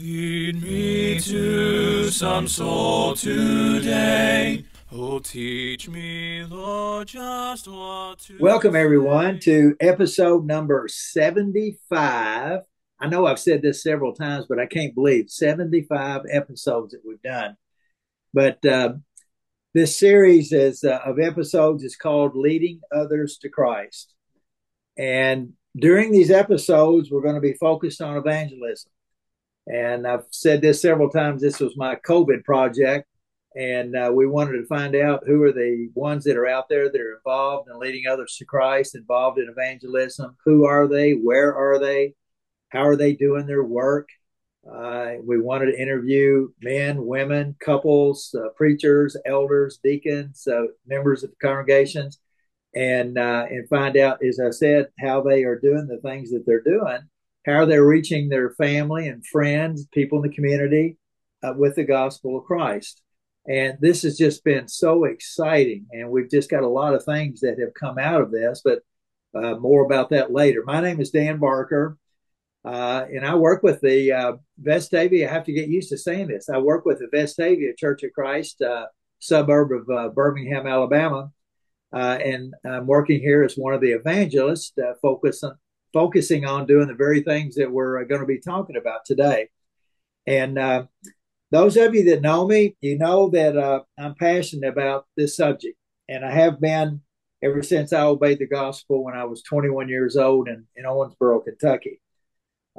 Lead me to some soul today. Oh, teach me, Lord, just what to. Welcome, everyone, to episode number 75. I know I've said this several times, but I can't believe 75 episodes that we've done. But uh, this series is, uh, of episodes is called Leading Others to Christ. And during these episodes, we're going to be focused on evangelism. And I've said this several times. This was my COVID project. And uh, we wanted to find out who are the ones that are out there that are involved in leading others to Christ, involved in evangelism. Who are they? Where are they? How are they doing their work? Uh, we wanted to interview men, women, couples, uh, preachers, elders, deacons, uh, members of the congregations, and uh, and find out, as I said, how they are doing the things that they're doing, how they're reaching their family and friends, people in the community, uh, with the gospel of Christ. And this has just been so exciting, and we've just got a lot of things that have come out of this, but uh, more about that later. My name is Dan Barker. Uh, and I work with the uh, Vestavia. I have to get used to saying this. I work with the Vestavia Church of Christ, uh, suburb of uh, Birmingham, Alabama, and I'm working here as one of the evangelists, uh, focus on, focusing on doing the very things that we're going to be talking about today. And those of you that know me, you know that I'm passionate about this subject, and I have been ever since I obeyed the gospel when I was 21 years old in, in Owensboro, Kentucky.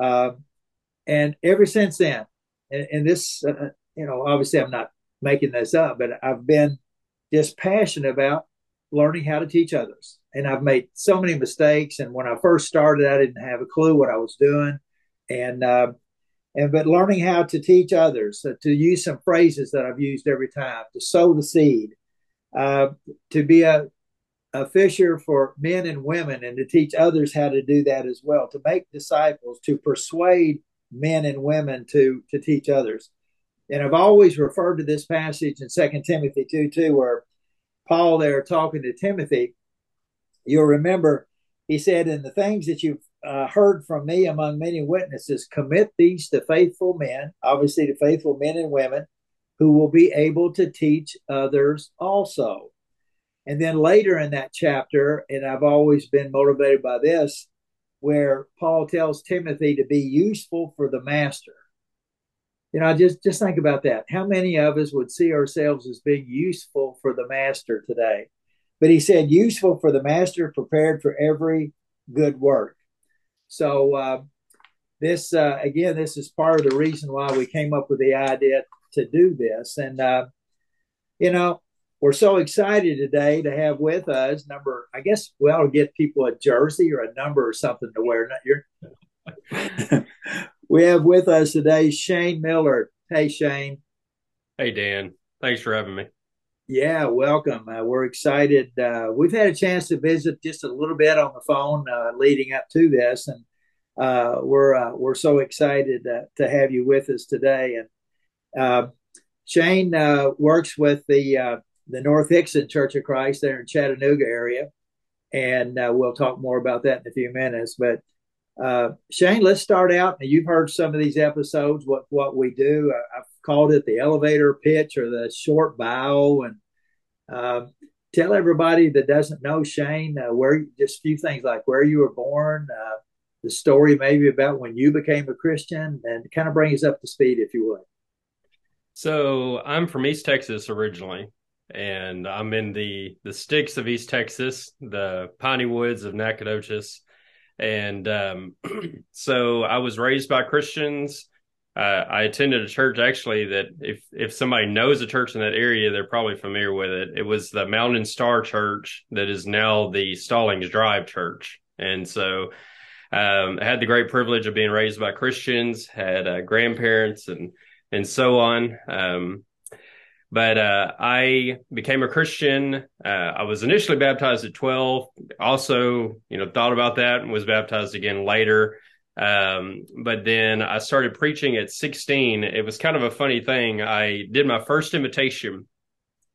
Uh, and ever since then, and, and this, uh, you know, obviously I'm not making this up, but I've been just passionate about learning how to teach others. And I've made so many mistakes. And when I first started, I didn't have a clue what I was doing. And, uh, and but learning how to teach others, uh, to use some phrases that I've used every time, to sow the seed, uh, to be a a fisher for men and women and to teach others how to do that as well, to make disciples, to persuade men and women to, to teach others. And I've always referred to this passage in Second Timothy 2 2, where Paul there talking to Timothy, you'll remember he said, In the things that you've uh, heard from me among many witnesses, commit these to faithful men, obviously to faithful men and women, who will be able to teach others also. And then later in that chapter, and I've always been motivated by this, where Paul tells Timothy to be useful for the master. You know, just just think about that. How many of us would see ourselves as being useful for the master today? But he said, useful for the master, prepared for every good work. So uh, this uh, again, this is part of the reason why we came up with the idea to do this. And uh, you know, we're so excited today to have with us number. I guess we'll get people a jersey or a number or something to wear. Not we have with us today Shane Miller. Hey, Shane. Hey, Dan. Thanks for having me. Yeah, welcome. Uh, we're excited. Uh, we've had a chance to visit just a little bit on the phone uh, leading up to this, and uh, we're uh, we're so excited uh, to have you with us today. And Shane works with the the North Hixson Church of Christ there in Chattanooga area, and uh, we'll talk more about that in a few minutes. But uh, Shane, let's start out. You've heard some of these episodes. What what we do, I, have called it the elevator pitch or the short bio, and uh, tell everybody that doesn't know Shane uh, where just a few things like where you were born, uh, the story maybe about when you became a Christian, and kind of bring us up to speed if you would. So I'm from East Texas originally, and I'm in the the sticks of East Texas, the piney woods of Nacogdoches, and um, so I was raised by Christians. Uh, I attended a church actually that if if somebody knows a church in that area, they're probably familiar with it. It was the Mountain Star Church that is now the Stallings Drive Church, and so um, I had the great privilege of being raised by Christians, had uh, grandparents and and so on. Um, but uh, I became a Christian. Uh, I was initially baptized at 12. Also, you know, thought about that and was baptized again later. Um, but then I started preaching at 16. It was kind of a funny thing. I did my first invitation,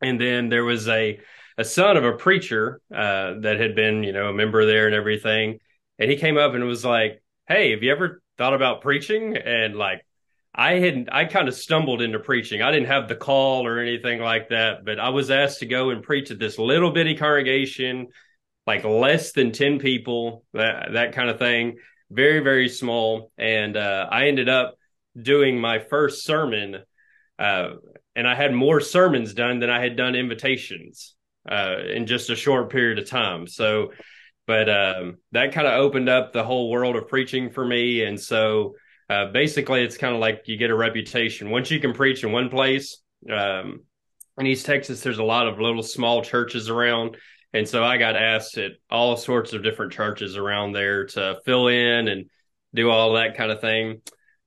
and then there was a a son of a preacher uh, that had been, you know, a member there and everything. And he came up and was like, "Hey, have you ever thought about preaching?" And like I had I kind of stumbled into preaching. I didn't have the call or anything like that, but I was asked to go and preach at this little bitty congregation, like less than ten people, that that kind of thing, very very small. And uh, I ended up doing my first sermon, uh, and I had more sermons done than I had done invitations uh, in just a short period of time. So, but um, that kind of opened up the whole world of preaching for me, and so uh, basically, it's kind of like you get a reputation. Once you can preach in one place, um, in East Texas, there's a lot of little small churches around. And so I got asked at all sorts of different churches around there to fill in and do all that kind of thing.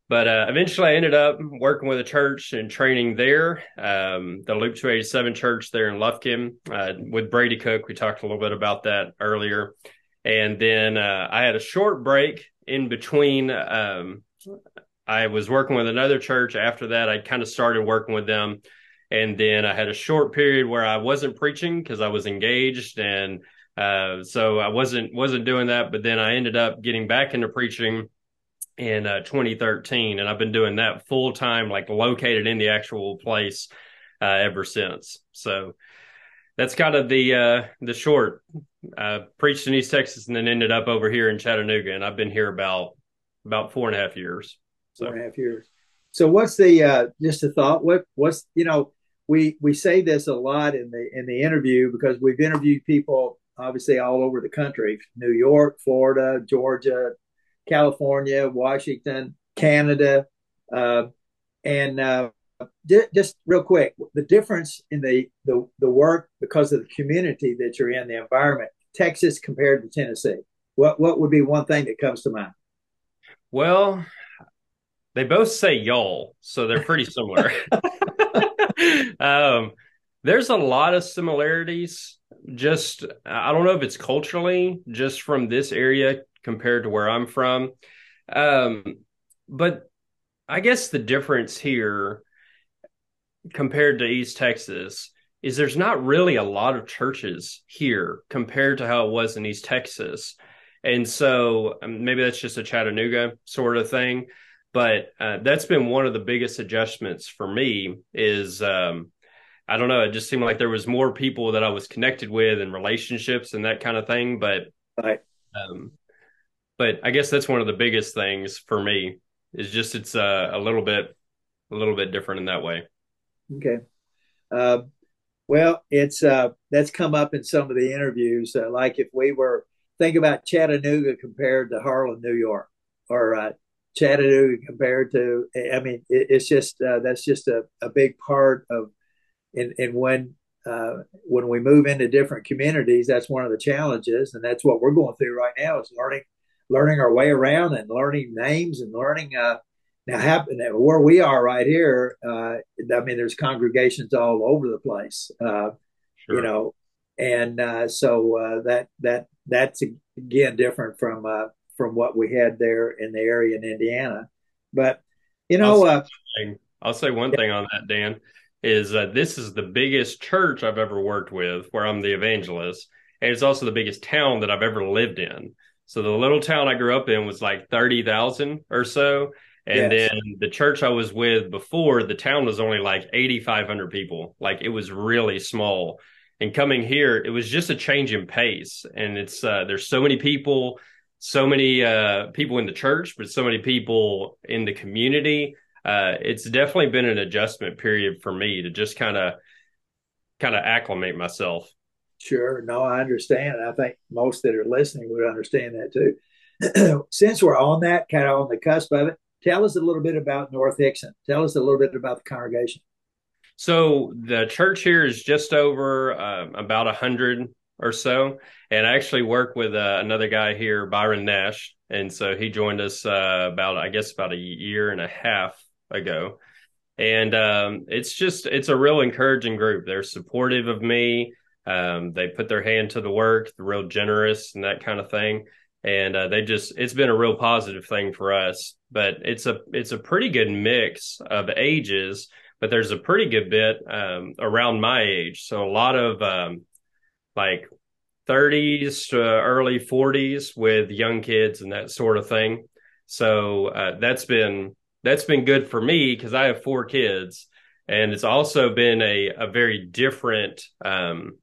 But uh, eventually I ended up working with a church and training there, um, the Loop 287 church there in Lufkin uh, with Brady Cook. We talked a little bit about that earlier. And then uh, I had a short break in between um, I was working with another church. After that, I kind of started working with them. And then I had a short period where I wasn't preaching because I was engaged. And uh, so I wasn't wasn't doing that. But then I ended up getting back into preaching in uh, 2013. And I've been doing that full time, like located in the actual place uh, ever since. So that's kind of the uh, the short. Uh, preached in East Texas and then ended up over here in Chattanooga, and I've been here about about four and a half years. So. Four and a half years. So what's the uh, just a thought? What what's you know we we say this a lot in the in the interview because we've interviewed people obviously all over the country: New York, Florida, Georgia, California, Washington, Canada, uh, and uh, just real quick, the difference in the, the the work because of the community that you're in, the environment, Texas compared to Tennessee. What what would be one thing that comes to mind? Well, they both say y'all, so they're pretty similar. um, there's a lot of similarities. Just, I don't know if it's culturally, just from this area compared to where I'm from. Um, but I guess the difference here compared to East Texas is there's not really a lot of churches here compared to how it was in East Texas. And so um, maybe that's just a Chattanooga sort of thing. But uh, that's been one of the biggest adjustments for me is um, I don't know, it just seemed like there was more people that I was connected with and relationships and that kind of thing. But right. um, but I guess that's one of the biggest things for me is just it's uh, a little bit a little bit different in that way. Okay. Uh, well, it's uh, that's come up in some of the interviews. Uh, like if we were think about Chattanooga compared to Harlem, New York, or uh, Chattanooga compared to, I mean, it, it's just, uh, that's just a, a big part of, and, and when, uh, when we move into different communities, that's one of the challenges. And that's what we're going through right now is learning, learning our way around and learning names and learning, uh, now happen where we are right here. Uh, I mean, there's congregations all over the place, uh, sure. you know, and uh, so uh, that that that's again different from uh, from what we had there in the area in Indiana. But you know, I'll say, uh, I'll say one yeah. thing on that, Dan, is that this is the biggest church I've ever worked with, where I'm the evangelist, and it's also the biggest town that I've ever lived in. So the little town I grew up in was like thirty thousand or so. And yes. then the church I was with before, the town was only like 8,500 people. Like it was really small and coming here it was just a change in pace. And it's uh, there's so many people so many uh, people in the church but so many people in the community. Uh, it's definitely been an adjustment period for me to just kind of kind of acclimate myself. Sure. No i understand. And i think most that are listening would understand that too. Since we're on that kind of on the cusp of it tell us a little bit about north hixson tell us a little bit about the congregation so the church here is just over uh, about a hundred or so, and I actually work with uh, another guy here, Byron Nash, and so he joined us uh, about I guess about a year and a half ago, and um, it's just it's a real encouraging group. They're supportive of me. Um, they put their hand to the work. They're real generous and that kind of thing. And uh, they just it's been a real positive thing for us. But it's a it's a pretty good mix of ages but there's a pretty good bit um, around my age. So a lot of um, like 30s to early 40s with young kids and that sort of thing. So uh, that's been that's been good for me because I have four kids, and it's also been a a very different um,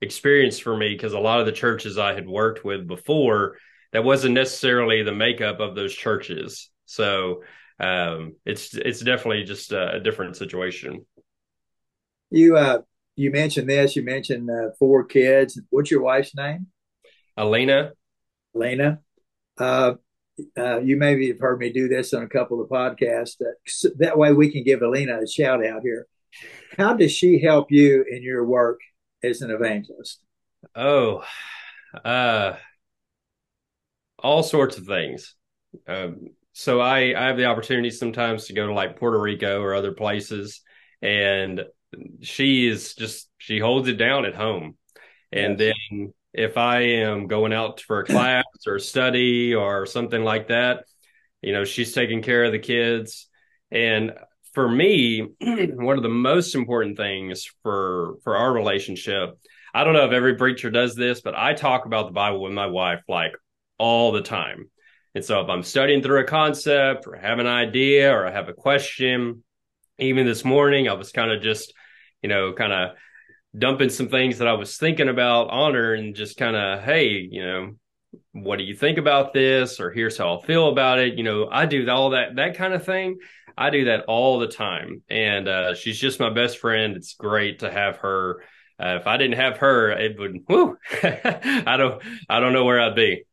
experience for me because a lot of the churches I had worked with before that wasn't necessarily the makeup of those churches. So um, it's it's definitely just a, a different situation. You uh, you mentioned this. You mentioned uh, four kids. What's your wife's name? Elena. Elena. Uh, uh, you maybe have heard me do this on a couple of podcasts. Uh, that way we can give Elena a shout out here. How does she help you in your work as an evangelist? Oh, uh, all sorts of things. Um, so I, I have the opportunity sometimes to go to like Puerto Rico or other places, and she is just she holds it down at home. And yes. then if I am going out for a class or study or something like that, you know, she's taking care of the kids. And for me, one of the most important things for for our relationship, I don't know if every preacher does this, but I talk about the Bible with my wife like all the time. And so if I'm studying through a concept or have an idea or I have a question, even this morning, I was kind of just, you know, kind of dumping some things that I was thinking about on her and just kind of, hey, you know, what do you think about this? Or here's how I feel about it. You know, I do all that, that kind of thing. I do that all the time. And uh, she's just my best friend. It's great to have her. Uh, if I didn't have her, it would, I don't, I don't know where I'd be.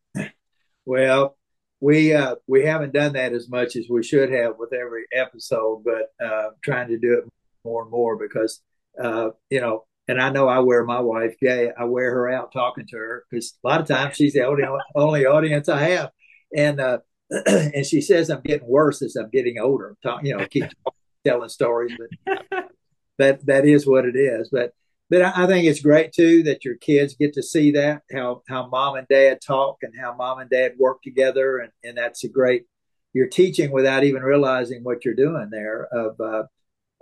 Well, we uh, we haven't done that as much as we should have with every episode, but uh, trying to do it more and more because uh, you know and I know I wear my wife gay. I wear her out talking to her because a lot of times she's the only only audience I have, and uh, and she says I'm getting worse as I'm getting older. Talk, you know, keep telling stories, but that that is what it is. But but I think it's great too that your kids get to see that how how mom and dad talk and how mom and dad work together, and and that's a great. You're teaching without even realizing what you're doing there of uh,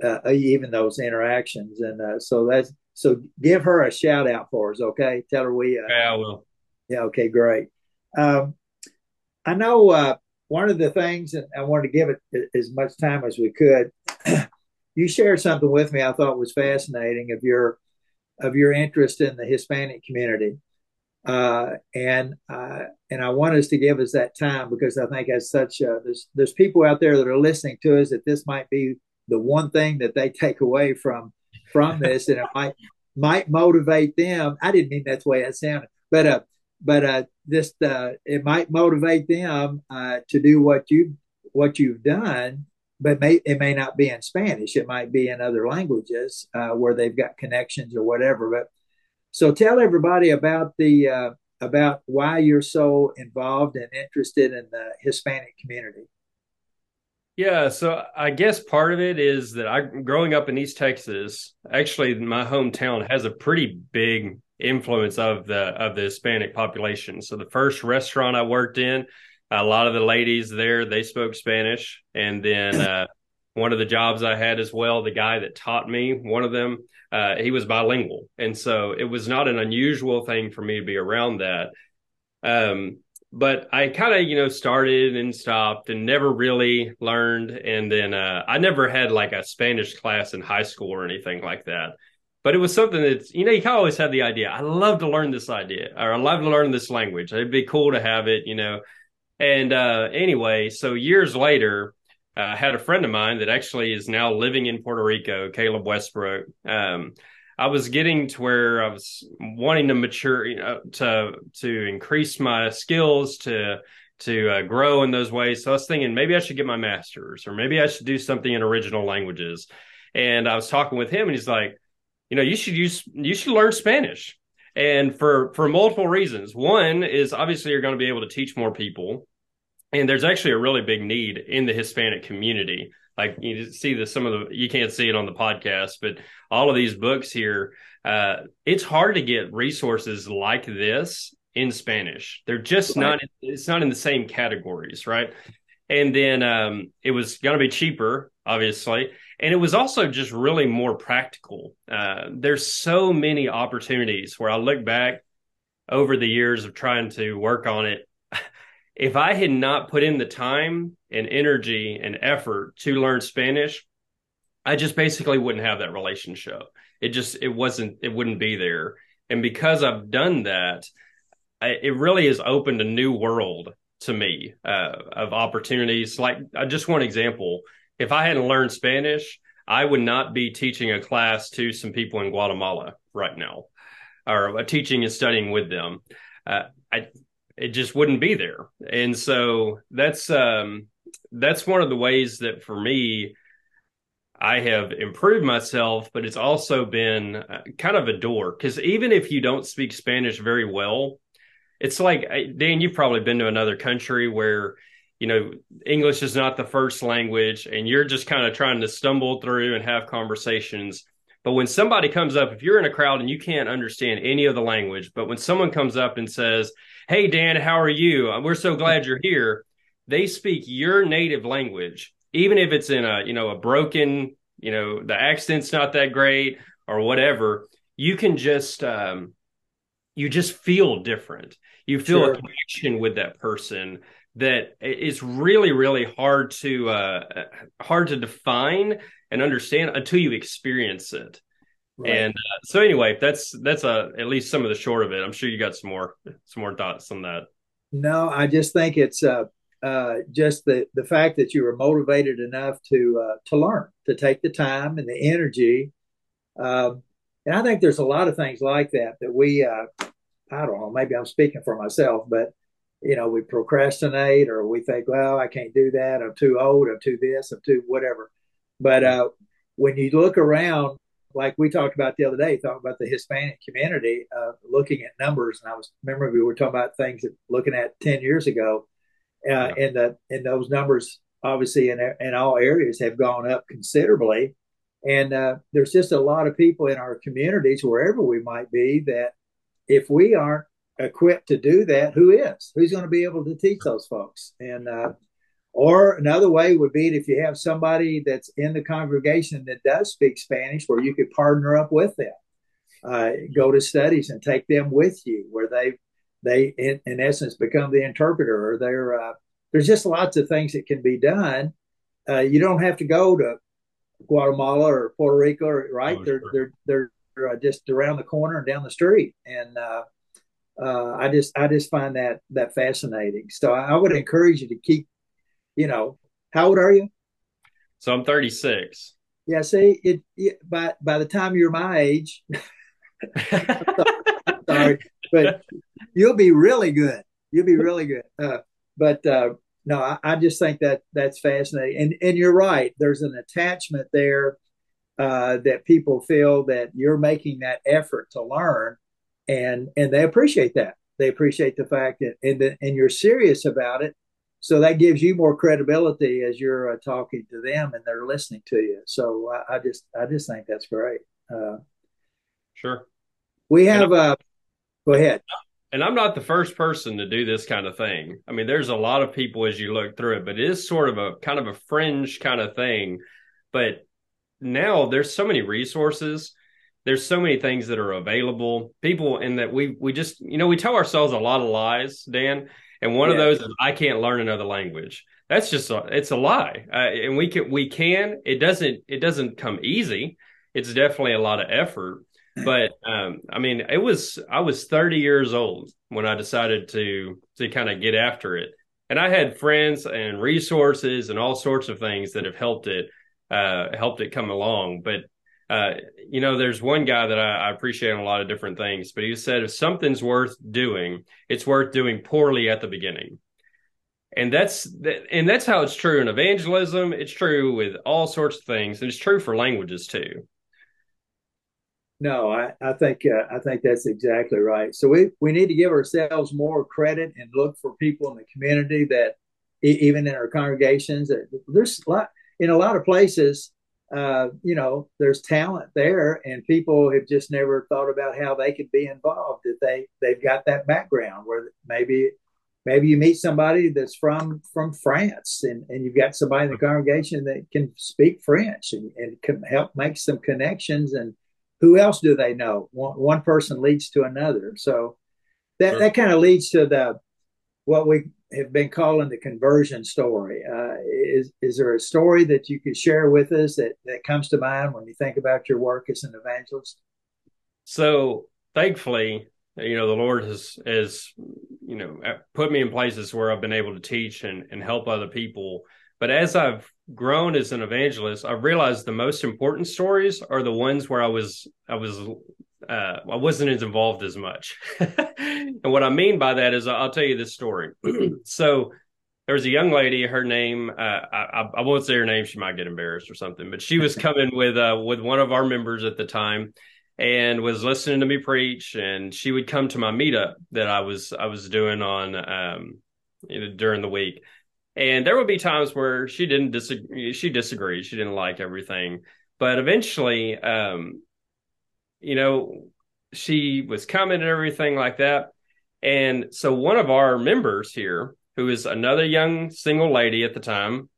uh, even those interactions, and uh, so that's so give her a shout out for us, okay? Tell her we. Uh, yeah, I will. Yeah. Okay. Great. Um, I know uh, one of the things, and I wanted to give it as much time as we could. you shared something with me I thought was fascinating of your of your interest in the Hispanic community, uh, and uh, and I want us to give us that time because I think as such, uh, there's there's people out there that are listening to us that this might be the one thing that they take away from from this, and it might might motivate them. I didn't mean that's the way it sounded, but uh, but uh, this uh, it might motivate them uh, to do what you what you've done. But may, it may not be in Spanish. It might be in other languages uh, where they've got connections or whatever. But so tell everybody about the uh, about why you're so involved and interested in the Hispanic community. Yeah, so I guess part of it is that I growing up in East Texas, actually my hometown has a pretty big influence of the of the Hispanic population. So the first restaurant I worked in, a lot of the ladies there they spoke Spanish, and then uh, one of the jobs I had as well, the guy that taught me, one of them, uh, he was bilingual, and so it was not an unusual thing for me to be around that. Um, but I kind of, you know, started and stopped and never really learned. And then uh, I never had like a Spanish class in high school or anything like that. But it was something that, you know, you always had the idea. I love to learn this idea or I love to learn this language. It'd be cool to have it, you know. And uh, anyway, so years later, uh, I had a friend of mine that actually is now living in Puerto Rico, Caleb Westbrook. Um, I was getting to where I was wanting to mature, you know, to to increase my skills, to to uh, grow in those ways. So I was thinking maybe I should get my master's, or maybe I should do something in original languages. And I was talking with him, and he's like, you know, you should use you should learn Spanish, and for for multiple reasons. One is obviously you're going to be able to teach more people, and there's actually a really big need in the Hispanic community like you see the some of the you can't see it on the podcast, but all of these books here, uh, it's hard to get resources like this in Spanish. They're just right. not. It's not in the same categories, right? And then um, it was going to be cheaper, obviously, and it was also just really more practical. Uh, there's so many opportunities where I look back over the years of trying to work on it if I had not put in the time and energy and effort to learn Spanish, I just basically wouldn't have that relationship. It just it wasn't it wouldn't be there. And because I've done that, I, it really has opened a new world to me uh, of opportunities. Like uh, just one example, if I hadn't learned Spanish, I would not be teaching a class to some people in Guatemala right now, or uh, teaching and studying with them. Uh, I it just wouldn't be there, and so that's um, that's one of the ways that for me I have improved myself, but it's also been uh, kind of a door because even if you don't speak Spanish very well, it's like Dan, you've probably been to another country where you know English is not the first language, and you're just kind of trying to stumble through and have conversations. But when somebody comes up, if you're in a crowd and you can't understand any of the language, but when someone comes up and says, "Hey Dan, how are you? We're so glad you're here," they speak your native language, even if it's in a you know a broken, you know the accent's not that great or whatever. You can just um, you just feel different you feel sure. a connection with that person that is really really hard to uh, hard to define and understand until you experience it right. and uh, so anyway that's that's a at least some of the short of it i'm sure you got some more some more thoughts on that no i just think it's uh, uh, just the the fact that you were motivated enough to uh, to learn to take the time and the energy um, and i think there's a lot of things like that that we uh, I don't know, maybe I'm speaking for myself, but you know, we procrastinate or we think, well, I can't do that. I'm too old. I'm too this. I'm too whatever. But uh, when you look around, like we talked about the other day, talking about the Hispanic community, uh, looking at numbers, and I was remember we were talking about things that looking at ten years ago, uh, yeah. and that and those numbers obviously in in all areas have gone up considerably, and uh, there's just a lot of people in our communities wherever we might be that if we aren't equipped to do that, who is? Who's going to be able to teach those folks? And uh, or another way would be if you have somebody that's in the congregation that does speak Spanish, where you could partner up with them, uh, go to studies and take them with you, where they they in, in essence become the interpreter. Or they're uh, there's just lots of things that can be done. Uh, you don't have to go to Guatemala or Puerto Rico, right? Oh, they're, sure. they're they're uh, just around the corner and down the street. And uh, uh, I just I just find that that fascinating. So I, I, would encourage you to keep, you know, how old are you? So I'm 36. Yeah. See, it, it by by the time you're my age, sorry, but you'll be really good. You'll be really good. Uh, but uh, no, I, I, just think that that's fascinating. And and you're right. There's an attachment there uh, that people feel that you're making that effort to learn, and and they appreciate that. They appreciate the fact that and and you're serious about it. So that gives you more credibility as you're uh, talking to them and they're listening to you. So I, I just I just think that's great. Uh, sure. We have. Uh, go ahead. And I'm not the first person to do this kind of thing. I mean, there's a lot of people as you look through it, but it is sort of a kind of a fringe kind of thing. But now there's so many resources there's so many things that are available people and that we we just you know we tell ourselves a lot of lies dan and one yeah. of those is i can't learn another language. That's just a, it's a lie. Uh, and we can we can it doesn't it doesn't come easy. It's definitely a lot of effort. But um, i mean it was i was 30 years old when i decided to to kind of get after it. And i had friends and resources and all sorts of things that have helped it uh, helped it come along. But uh, you know, there's one guy that I, I, appreciate on a lot of different things, but he said if something's worth doing, it's worth doing poorly at the beginning. And that's and that's how it's true in evangelism. It's true with all sorts of things, and it's true for languages too. No, I, I think uh, I think that's exactly right. So we we need to give ourselves more credit and look for people in the community that even in our congregations that there's a lot in a lot of places, uh, you know, there's talent there, and people have just never thought about how they could be involved. That they they've got that background where maybe maybe you meet somebody that's from from France, and, and you've got somebody in the congregation that can speak French and, and can help make some connections. And who else do they know? One, one person leads to another. So that sure. that kind of leads to the what we have been calling the conversion story. Uh, is is there a story that you could share with us that that comes to mind when you think about your work as an evangelist? So thankfully, you know, the Lord has has you know put me in places where I've been able to teach and and help other people. But as I've grown as an evangelist, I've realized the most important stories are the ones where I was I was uh, I wasn't as involved as much. and what I mean by that is, I'll tell you this story. so there was a young lady. Her name, uh, I, I, won't say her name. She might get embarrassed or something. But she was coming with uh, with one of our members at the time, and was listening to me preach. And she would come to my meetup that I was I was doing on um, you know, during the week. And there would be times where she didn't disagree. She disagreed. She didn't like everything. But eventually, um, you know, she was coming and everything like that. And so one of our members here, who is another young single lady at the time,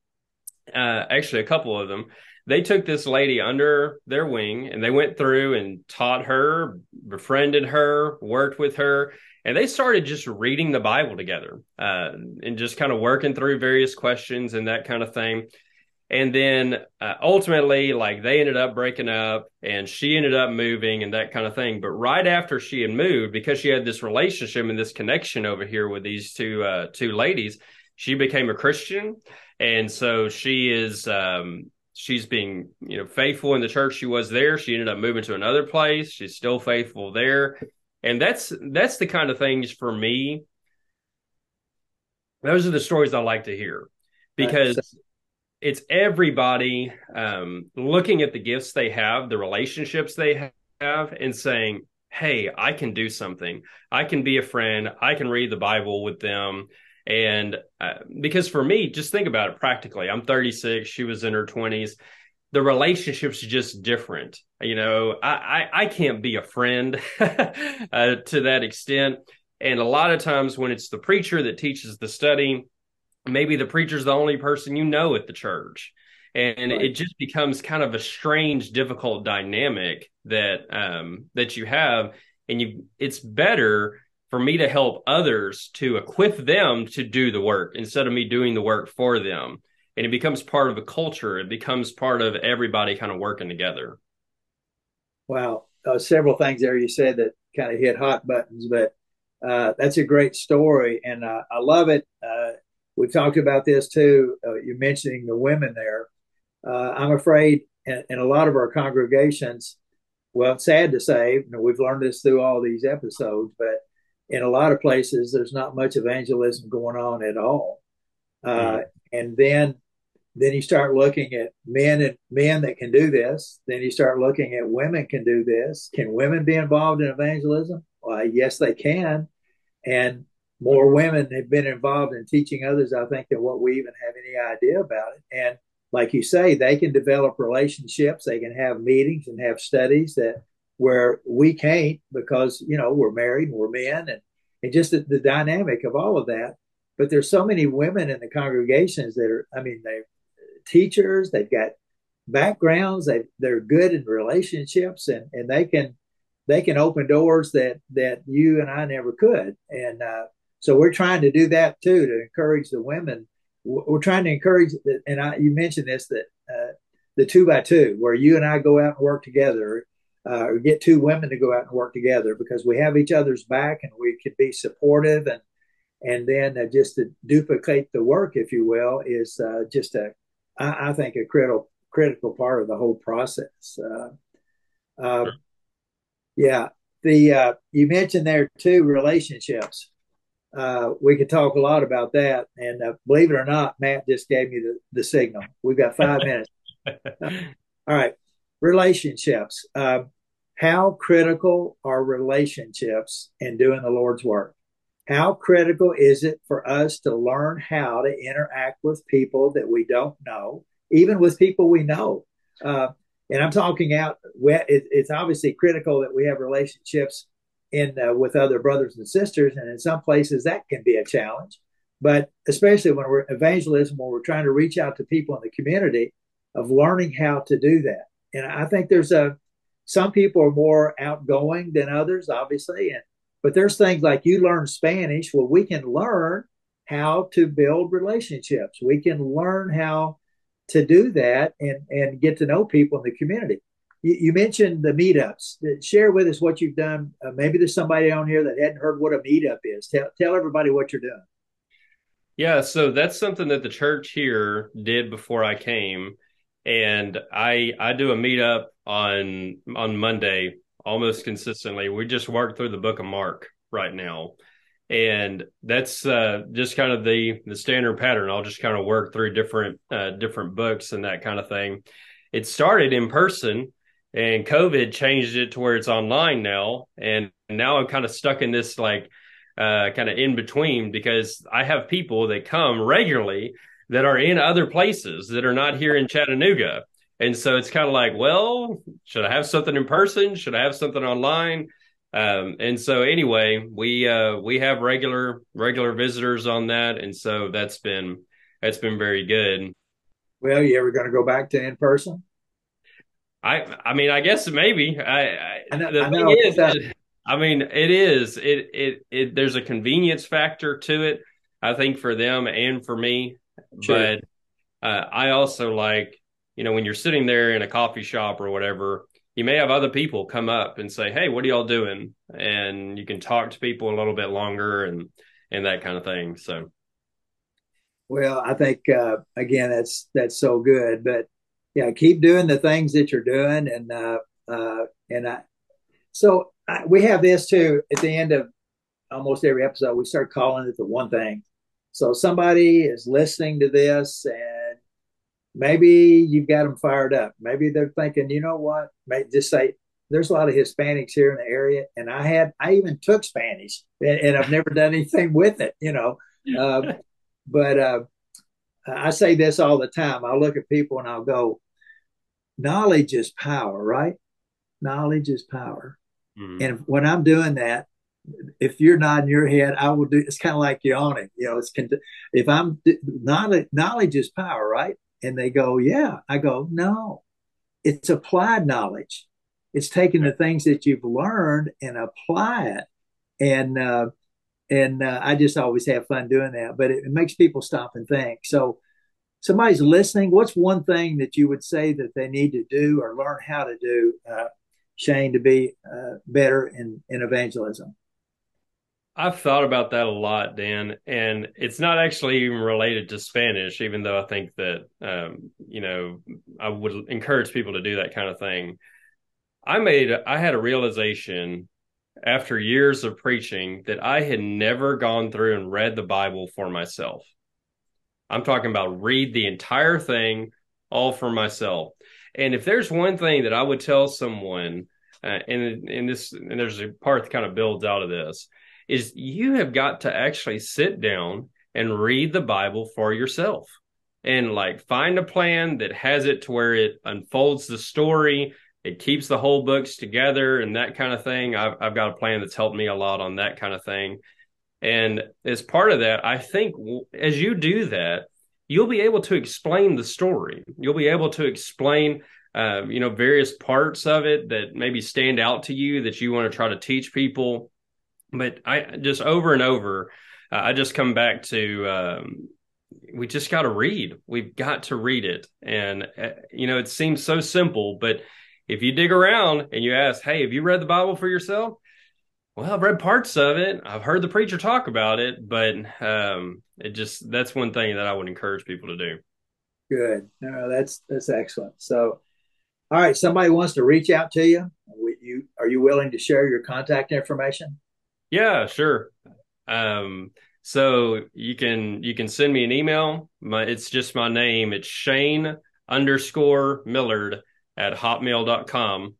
uh, actually a couple of them, they took this lady under their wing and they went through and taught her, befriended her, worked with her, and they started just reading the Bible together uh, and just kind of working through various questions and that kind of thing and then uh, ultimately like they ended up breaking up and she ended up moving and that kind of thing. But right after she had moved because she had this relationship and this connection over here with these two uh, two ladies she became a christian. And so she is um, she's being you know faithful in the church she was there. She ended up moving to another place. She's still faithful there. And that's that's the kind of things for me. Those are the stories i like to hear. Because it's everybody um, looking at the gifts they have, the relationships they have, and saying, "Hey, I can do something. I can be a friend. I can read the Bible with them." And uh, because for me, just think about it practically. I'm 36. She was in her 20s. The relationship's just different. You know, I I, I can't be a friend uh, to that extent. And a lot of times when it's the preacher that teaches the study, maybe the preacher's the only person you know at the church. And right. it just becomes kind of a strange difficult dynamic that um that you have. And you it's better for me to help others to equip them to do the work instead of me doing the work for them. And it becomes part of a culture. It becomes part of everybody kind of working together. Wow. Uh, several things there you said that kind of hit hot buttons but uh, that's a great story and uh, i love it. Uh, we've talked about this too. Uh, you're mentioning the women there. Uh, I'm afraid in, in, a lot of our congregations, well, it's sad to say, you know, we've learned this through all these episodes, but in a lot of places, there's not much evangelism going on at all. Uh, mm. And then, then you start looking at men and men that can do this. Then you start looking at women can do this. Can women be involved in evangelism? Well, yes, they can. And more women have been involved in teaching others, I think, than what we even have any idea about it. And like you say, they can develop relationships, they can have meetings and have studies that where we can't because, you know, we're married and we're men and, and just the, the dynamic of all of that. But there's so many women in the congregations that are, I mean, they're teachers, they've got backgrounds, they they're good in relationships and, and they can they can open doors that that you and I never could. And uh, so we're trying to do that too to encourage the women. We're trying to encourage, and I, you mentioned this that uh, the two by two, where you and I go out and work together, uh, or get two women to go out and work together because we have each other's back and we can be supportive and and then uh, just to duplicate the work, if you will, is uh, just a I, I, think a critical critical part of the whole process. Uh, uh, yeah, the you mentioned there too relationships uh, we could talk a lot about that. And uh, believe it or not, Matt just gave me the, the signal. We've got five minutes. All right. Relationships. Uh, how critical are relationships in doing the Lord's work? How critical is it for us to learn how to interact with people that we don't know, even with people we know? Uh, and I'm talking out, it, it's obviously critical that we have relationships in uh, with other brothers and sisters, and in some places that can be a challenge. But especially when we're evangelism, when we're trying to reach out to people in the community, of learning how to do that. And I think there's a some people are more outgoing than others, obviously, and but there's things like you learn Spanish. Well, we can learn how to build relationships. We can learn how to do that and, and get to know people in the community. You, you mentioned the meetups. Share with us what you've done. Uh, maybe there's somebody on here that hadn't heard what a meetup is. Tell, tell everybody what you're doing. Yeah, so that's something that the church here did before I came, and I I do a meetup on on Monday almost consistently. We just work through the Book of Mark right now, and that's uh, just kind of the the standard pattern. I'll just kind of work through different uh, different books and that kind of thing. It started in person, and COVID changed it to where it's online now, and now I'm kind of stuck in this like uh, kind of in between because I have people that come regularly that are in other places that are not here in Chattanooga. And so it's kind of like, well, should I have something in person? Should I have something online? Um, and so anyway, we uh, we have regular regular visitors on that, and so that's been that's been very good. Well, you ever going to go back to in person? I I mean, I guess maybe. I, I, I know, the I thing is, that, I mean, it is it, it it there's a convenience factor to it. I think for them and for me, sure. but uh, I also like you know when you're sitting there in a coffee shop or whatever you may have other people come up and say, "Hey, what are y'all doing?" and you can talk to people a little bit longer and and that kind of thing. So, well, I think uh, again that's that's so good, but yeah, keep doing the things that you're doing, and uh, uh, and I so I, we have this too at the end of almost every episode. We start calling it the one thing. So somebody is listening to this and maybe you've got them fired up. Maybe they're thinking, you know what? Maybe just say, there's a lot of Hispanics here in the area, and I had I even took Spanish, and, and I've never done anything with it, you know. Uh, but uh, I say this all the time. I look at people and I'll go, knowledge is power, right? Knowledge is power. Mm-hmm. And when I'm doing that, if you're nodding your head, I will do. It's kind of like yawning, you know. It's if I'm knowledge, knowledge is power, right? And they go, yeah. I go, no, it's applied knowledge. It's taking the things that you've learned and apply it. And, uh, and uh, I just always have fun doing that, but it, it, makes people stop and think. So, somebody's listening. What's one thing that you would say that they need to do or learn how to do, uh, Shane, to be uh, better in, in evangelism? I've thought about that a lot, Dan, and it's not actually even related to Spanish, even though I think that, um, you know, I would encourage people to do that kind of thing. I made, I had a realization after years of preaching that I had never gone through and read the Bible for myself. I'm talking about read the entire thing all for myself. And if there's one thing that I would tell someone, uh, and, and this, and there's a part that kind of builds out of this is you have got to actually sit down and read the Bible for yourself and like find a plan that has it to where it unfolds the story, it keeps the whole books together and that kind of thing. I've, I've got a plan that's helped me a lot on that kind of thing. And as part of that, I think as you do that, you'll be able to explain the story. You'll be able to explain, uh, you know, various parts of it that maybe stand out to you that you want to try to teach people but I just over and over, uh, I just come back to um, we just got to read. We've got to read it, and uh, you know it seems so simple, but if you dig around and you ask, "Hey, have you read the Bible for yourself?" Well, I've read parts of it. I've heard the preacher talk about it, but um, it just that's one thing that I would encourage people to do. Good. No, that's that's excellent. So, all right, somebody wants to reach out to you. you are you willing to share your contact information? Yeah, sure. Um, so you can you can send me an email. My it's just my name. It's Shane underscore Millard at hotmail.com.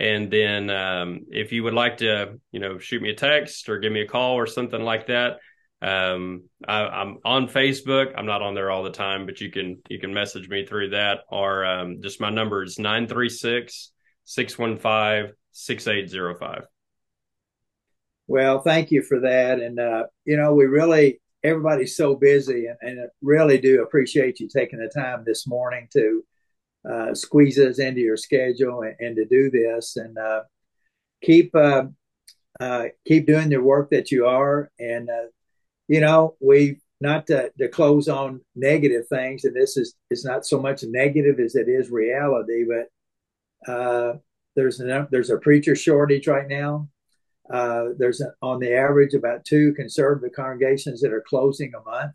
And then um, if you would like to, you know, shoot me a text or give me a call or something like that, um, I, am on Facebook. I'm not on there all the time, but you can you can message me through that or um, just my number is 936 615 6805. Well, thank you for that. And, uh, you know, we really, everybody's so busy and, and really do appreciate you taking the time this morning to uh, into your schedule and, and to do this and uh, keep, uh, uh, keep doing the work that you are. And, uh, you know, we not to, to close on negative things, and this is is not so much negative as it is reality, but uh, there's a there's a preacher shortage right now. Uh, there's a, on the average about two conservative congregations that are closing a month,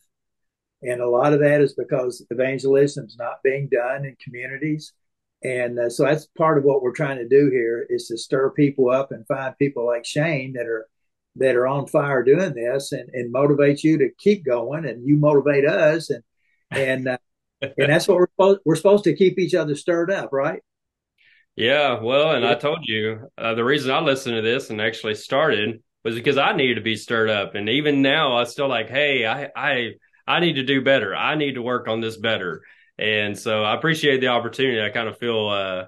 and a lot of that is because evangelism is not being done in communities. And uh, so that's part of what we're trying to do here is to stir people up and find people like Shane that are that are on fire doing this and, and motivate you to keep going and you motivate us and and uh, and that's what we're supposed we're supposed to keep each other stirred up right? Yeah well and i told you uh, the reason i listened to this and actually started was because i needed to be stirred up. And even now i still like hey i i i need to do better i need to work on this better and so i appreciate the opportunity i kind of feel uh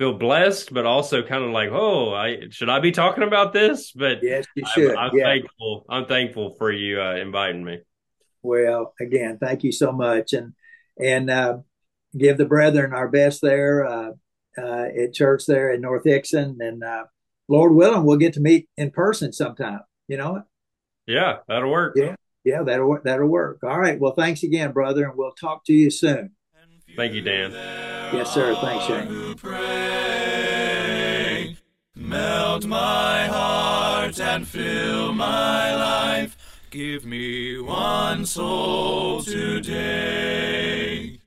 feel blessed, but also kind of like, oh, I should I be talking about this? But yes, you should. I'm, I'm yeah. thankful. I'm thankful for you uh, inviting me. Well, again, thank you so much, and and uh, give the brethren our best there uh, uh at church there in North Hixson, and uh, Lord willing, we'll get to meet in person sometime. You know. Yeah, that'll work. Yeah, yeah, that'll work. That'll work. All right. Well, thanks again, brother, and we'll talk to you soon. Thank you, Dan. Yes, sir. Thanks, Shane. Melt my heart and fill my life. Give me one soul today.